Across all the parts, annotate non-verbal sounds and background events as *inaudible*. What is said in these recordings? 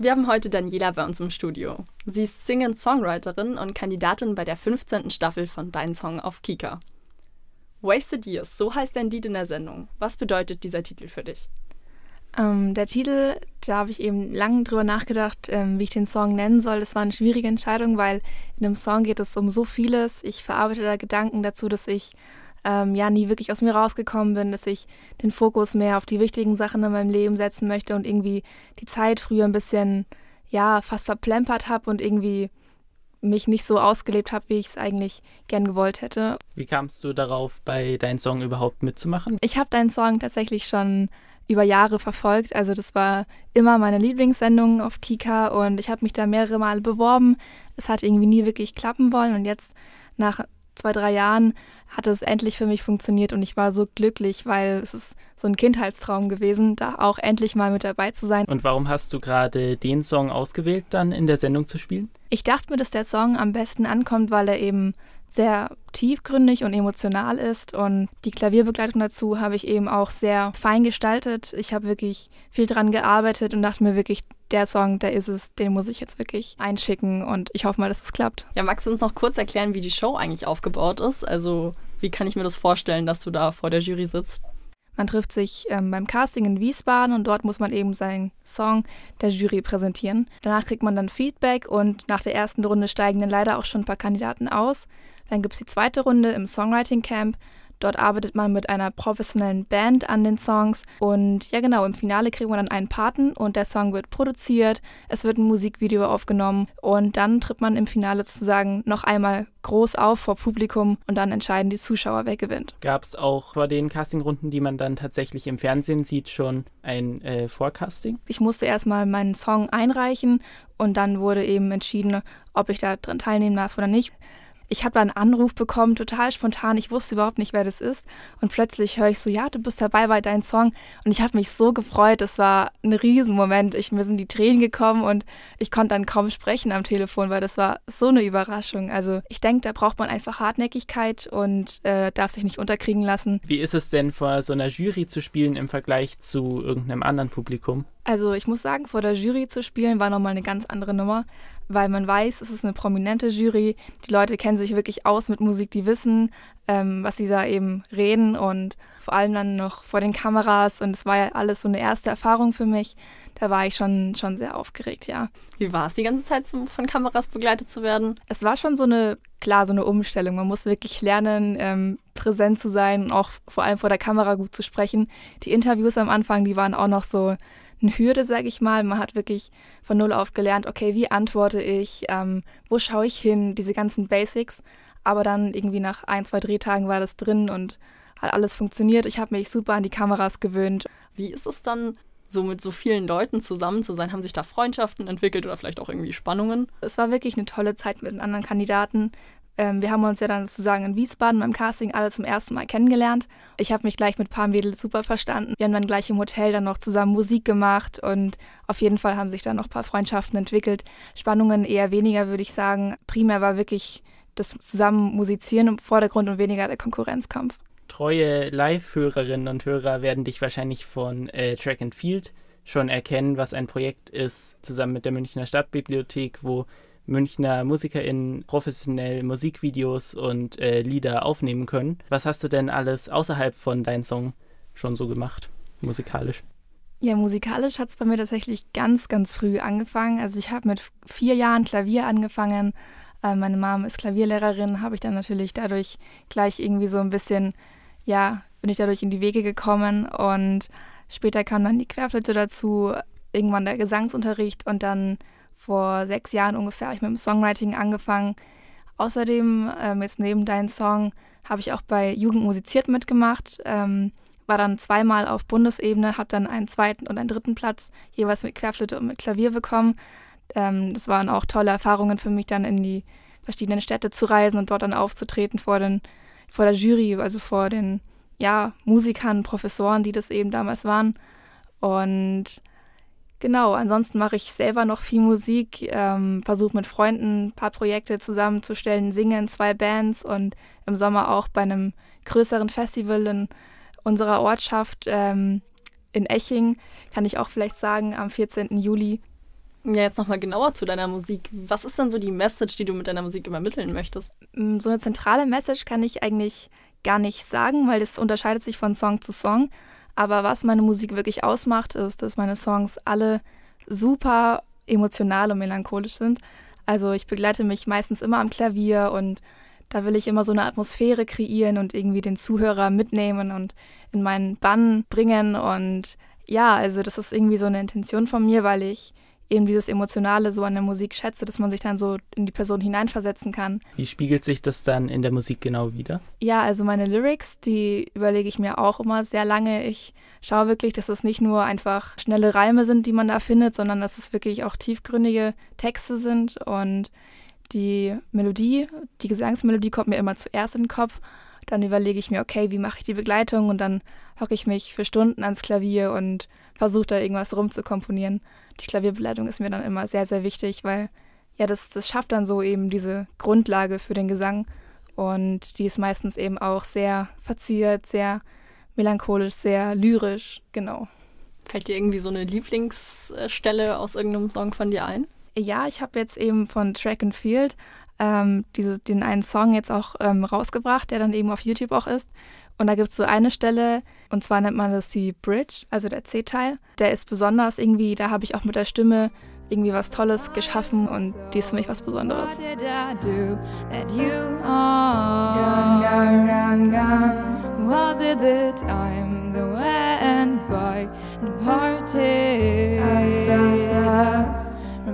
Wir haben heute Daniela bei uns im Studio. Sie ist Sing-and-Songwriterin und Kandidatin bei der 15. Staffel von Dein Song auf Kika. Wasted Years, so heißt dein Lied in der Sendung. Was bedeutet dieser Titel für dich? Ähm, der Titel, da habe ich eben lange drüber nachgedacht, ähm, wie ich den Song nennen soll. Das war eine schwierige Entscheidung, weil in dem Song geht es um so vieles. Ich verarbeite da Gedanken dazu, dass ich ähm, ja nie wirklich aus mir rausgekommen bin, dass ich den Fokus mehr auf die wichtigen Sachen in meinem Leben setzen möchte und irgendwie die Zeit früher ein bisschen ja fast verplempert habe und irgendwie mich nicht so ausgelebt habe, wie ich es eigentlich gern gewollt hätte. Wie kamst du darauf, bei deinem Song überhaupt mitzumachen? Ich habe deinen Song tatsächlich schon über Jahre verfolgt. Also das war immer meine Lieblingssendung auf Kika und ich habe mich da mehrere Male beworben. Es hat irgendwie nie wirklich klappen wollen und jetzt nach zwei, drei Jahren hat es endlich für mich funktioniert und ich war so glücklich, weil es ist so ein Kindheitstraum gewesen, da auch endlich mal mit dabei zu sein. Und warum hast du gerade den Song ausgewählt, dann in der Sendung zu spielen? Ich dachte mir, dass der Song am besten ankommt, weil er eben sehr tiefgründig und emotional ist. Und die Klavierbegleitung dazu habe ich eben auch sehr fein gestaltet. Ich habe wirklich viel dran gearbeitet und dachte mir wirklich, der Song, der ist es, den muss ich jetzt wirklich einschicken und ich hoffe mal, dass es klappt. Ja, magst du uns noch kurz erklären, wie die Show eigentlich aufgebaut ist? Also, wie kann ich mir das vorstellen, dass du da vor der Jury sitzt? Man trifft sich ähm, beim Casting in Wiesbaden und dort muss man eben seinen Song der Jury präsentieren. Danach kriegt man dann Feedback und nach der ersten Runde steigen dann leider auch schon ein paar Kandidaten aus. Dann gibt es die zweite Runde im Songwriting Camp. Dort arbeitet man mit einer professionellen Band an den Songs. Und ja, genau, im Finale kriegt man dann einen Paten und der Song wird produziert. Es wird ein Musikvideo aufgenommen und dann tritt man im Finale sozusagen noch einmal groß auf vor Publikum und dann entscheiden die Zuschauer, wer gewinnt. Gab es auch vor den Castingrunden, die man dann tatsächlich im Fernsehen sieht, schon ein äh, Vorcasting? Ich musste erstmal meinen Song einreichen und dann wurde eben entschieden, ob ich da dran teilnehmen darf oder nicht ich habe da einen Anruf bekommen, total spontan. Ich wusste überhaupt nicht, wer das ist. Und plötzlich höre ich so, ja, du bist dabei bei deinem Song. Und ich habe mich so gefreut. Das war ein Riesenmoment. Ich, mir sind die Tränen gekommen und ich konnte dann kaum sprechen am Telefon, weil das war so eine Überraschung. Also ich denke, da braucht man einfach Hartnäckigkeit und äh, darf sich nicht unterkriegen lassen. Wie ist es denn vor so einer Jury zu spielen im Vergleich zu irgendeinem anderen Publikum? Also ich muss sagen, vor der Jury zu spielen war nochmal eine ganz andere Nummer, weil man weiß, es ist eine prominente Jury. Die Leute kennen sich wirklich aus mit Musik, die wissen, ähm, was sie da eben reden und vor allem dann noch vor den Kameras. Und es war ja alles so eine erste Erfahrung für mich. Da war ich schon, schon sehr aufgeregt, ja. Wie war es die ganze Zeit, von Kameras begleitet zu werden? Es war schon so eine, klar, so eine Umstellung. Man muss wirklich lernen, ähm, präsent zu sein und auch vor allem vor der Kamera gut zu sprechen. Die Interviews am Anfang, die waren auch noch so eine Hürde, sage ich mal. Man hat wirklich von null auf gelernt, okay, wie antworte ich, ähm, wo schaue ich hin, diese ganzen Basics. Aber dann irgendwie nach ein, zwei Drehtagen war das drin und hat alles funktioniert. Ich habe mich super an die Kameras gewöhnt. Wie ist es dann, so mit so vielen Leuten zusammen zu sein? Haben sich da Freundschaften entwickelt oder vielleicht auch irgendwie Spannungen? Es war wirklich eine tolle Zeit mit den anderen Kandidaten. Ähm, wir haben uns ja dann sozusagen in Wiesbaden beim Casting alle zum ersten Mal kennengelernt. Ich habe mich gleich mit ein paar Mädels super verstanden. Wir haben dann gleich im Hotel dann noch zusammen Musik gemacht und auf jeden Fall haben sich dann noch ein paar Freundschaften entwickelt. Spannungen eher weniger, würde ich sagen. Primär war wirklich das zusammen Musizieren im Vordergrund und weniger der Konkurrenzkampf. Treue Live-Hörerinnen und Hörer werden dich wahrscheinlich von äh, Track and Field schon erkennen, was ein Projekt ist, zusammen mit der Münchner Stadtbibliothek, wo Münchner MusikerInnen professionell Musikvideos und äh, Lieder aufnehmen können. Was hast du denn alles außerhalb von deinem Song schon so gemacht, musikalisch? Ja, musikalisch hat es bei mir tatsächlich ganz, ganz früh angefangen. Also ich habe mit vier Jahren Klavier angefangen. Äh, meine Mom ist Klavierlehrerin, habe ich dann natürlich dadurch gleich irgendwie so ein bisschen, ja, bin ich dadurch in die Wege gekommen und später kam dann die Querflöte dazu, irgendwann der Gesangsunterricht und dann vor sechs Jahren ungefähr habe ich mit dem Songwriting angefangen. Außerdem, ähm, jetzt neben deinem Song, habe ich auch bei Jugend musiziert mitgemacht. Ähm, war dann zweimal auf Bundesebene, habe dann einen zweiten und einen dritten Platz jeweils mit Querflöte und mit Klavier bekommen. Ähm, das waren auch tolle Erfahrungen für mich, dann in die verschiedenen Städte zu reisen und dort dann aufzutreten vor, den, vor der Jury, also vor den ja, Musikern, Professoren, die das eben damals waren. Und Genau, ansonsten mache ich selber noch viel Musik, ähm, versuche mit Freunden ein paar Projekte zusammenzustellen, singe in zwei Bands und im Sommer auch bei einem größeren Festival in unserer Ortschaft ähm, in Eching, kann ich auch vielleicht sagen, am 14. Juli. Ja, jetzt nochmal genauer zu deiner Musik. Was ist denn so die Message, die du mit deiner Musik übermitteln möchtest? Mm, so eine zentrale Message kann ich eigentlich gar nicht sagen, weil das unterscheidet sich von Song zu Song. Aber was meine Musik wirklich ausmacht, ist, dass meine Songs alle super emotional und melancholisch sind. Also ich begleite mich meistens immer am Klavier und da will ich immer so eine Atmosphäre kreieren und irgendwie den Zuhörer mitnehmen und in meinen Bann bringen. Und ja, also das ist irgendwie so eine Intention von mir, weil ich eben dieses Emotionale so an der Musik schätze, dass man sich dann so in die Person hineinversetzen kann. Wie spiegelt sich das dann in der Musik genau wieder? Ja, also meine Lyrics, die überlege ich mir auch immer sehr lange. Ich schaue wirklich, dass es nicht nur einfach schnelle Reime sind, die man da findet, sondern dass es wirklich auch tiefgründige Texte sind und die Melodie, die Gesangsmelodie kommt mir immer zuerst in den Kopf. Dann überlege ich mir, okay, wie mache ich die Begleitung und dann hocke ich mich für Stunden ans Klavier und versuche da irgendwas rumzukomponieren die Klavierbegleitung ist mir dann immer sehr, sehr wichtig, weil ja, das, das schafft dann so eben diese Grundlage für den Gesang. Und die ist meistens eben auch sehr verziert, sehr melancholisch, sehr lyrisch, genau. Fällt dir irgendwie so eine Lieblingsstelle aus irgendeinem Song von dir ein? Ja, ich habe jetzt eben von Track and Field ähm, diese, den einen Song jetzt auch ähm, rausgebracht, der dann eben auf YouTube auch ist. Und da gibt es so eine Stelle, und zwar nennt man das die Bridge, also der C-Teil. Der ist besonders irgendwie, da habe ich auch mit der Stimme irgendwie was Tolles geschaffen und die ist für mich was Besonderes.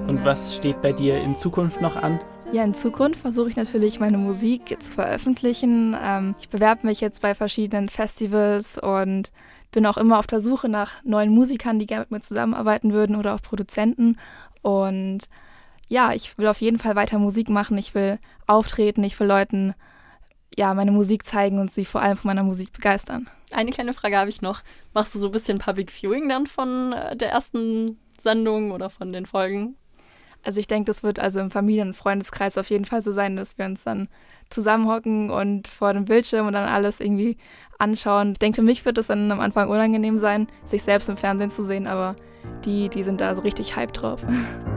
Und was steht bei dir in Zukunft noch an? Ja, in Zukunft versuche ich natürlich meine Musik zu veröffentlichen. Ähm, ich bewerbe mich jetzt bei verschiedenen Festivals und bin auch immer auf der Suche nach neuen Musikern, die gerne mit mir zusammenarbeiten würden oder auch Produzenten. Und ja, ich will auf jeden Fall weiter Musik machen. Ich will auftreten, ich will Leuten ja, meine Musik zeigen und sie vor allem von meiner Musik begeistern. Eine kleine Frage habe ich noch. Machst du so ein bisschen Public Viewing dann von äh, der ersten Sendung oder von den Folgen? Also ich denke, das wird also im Familien- und Freundeskreis auf jeden Fall so sein, dass wir uns dann zusammenhocken und vor dem Bildschirm und dann alles irgendwie anschauen. Ich denke, für mich wird es dann am Anfang unangenehm sein, sich selbst im Fernsehen zu sehen, aber die, die sind da so richtig hype drauf. *laughs*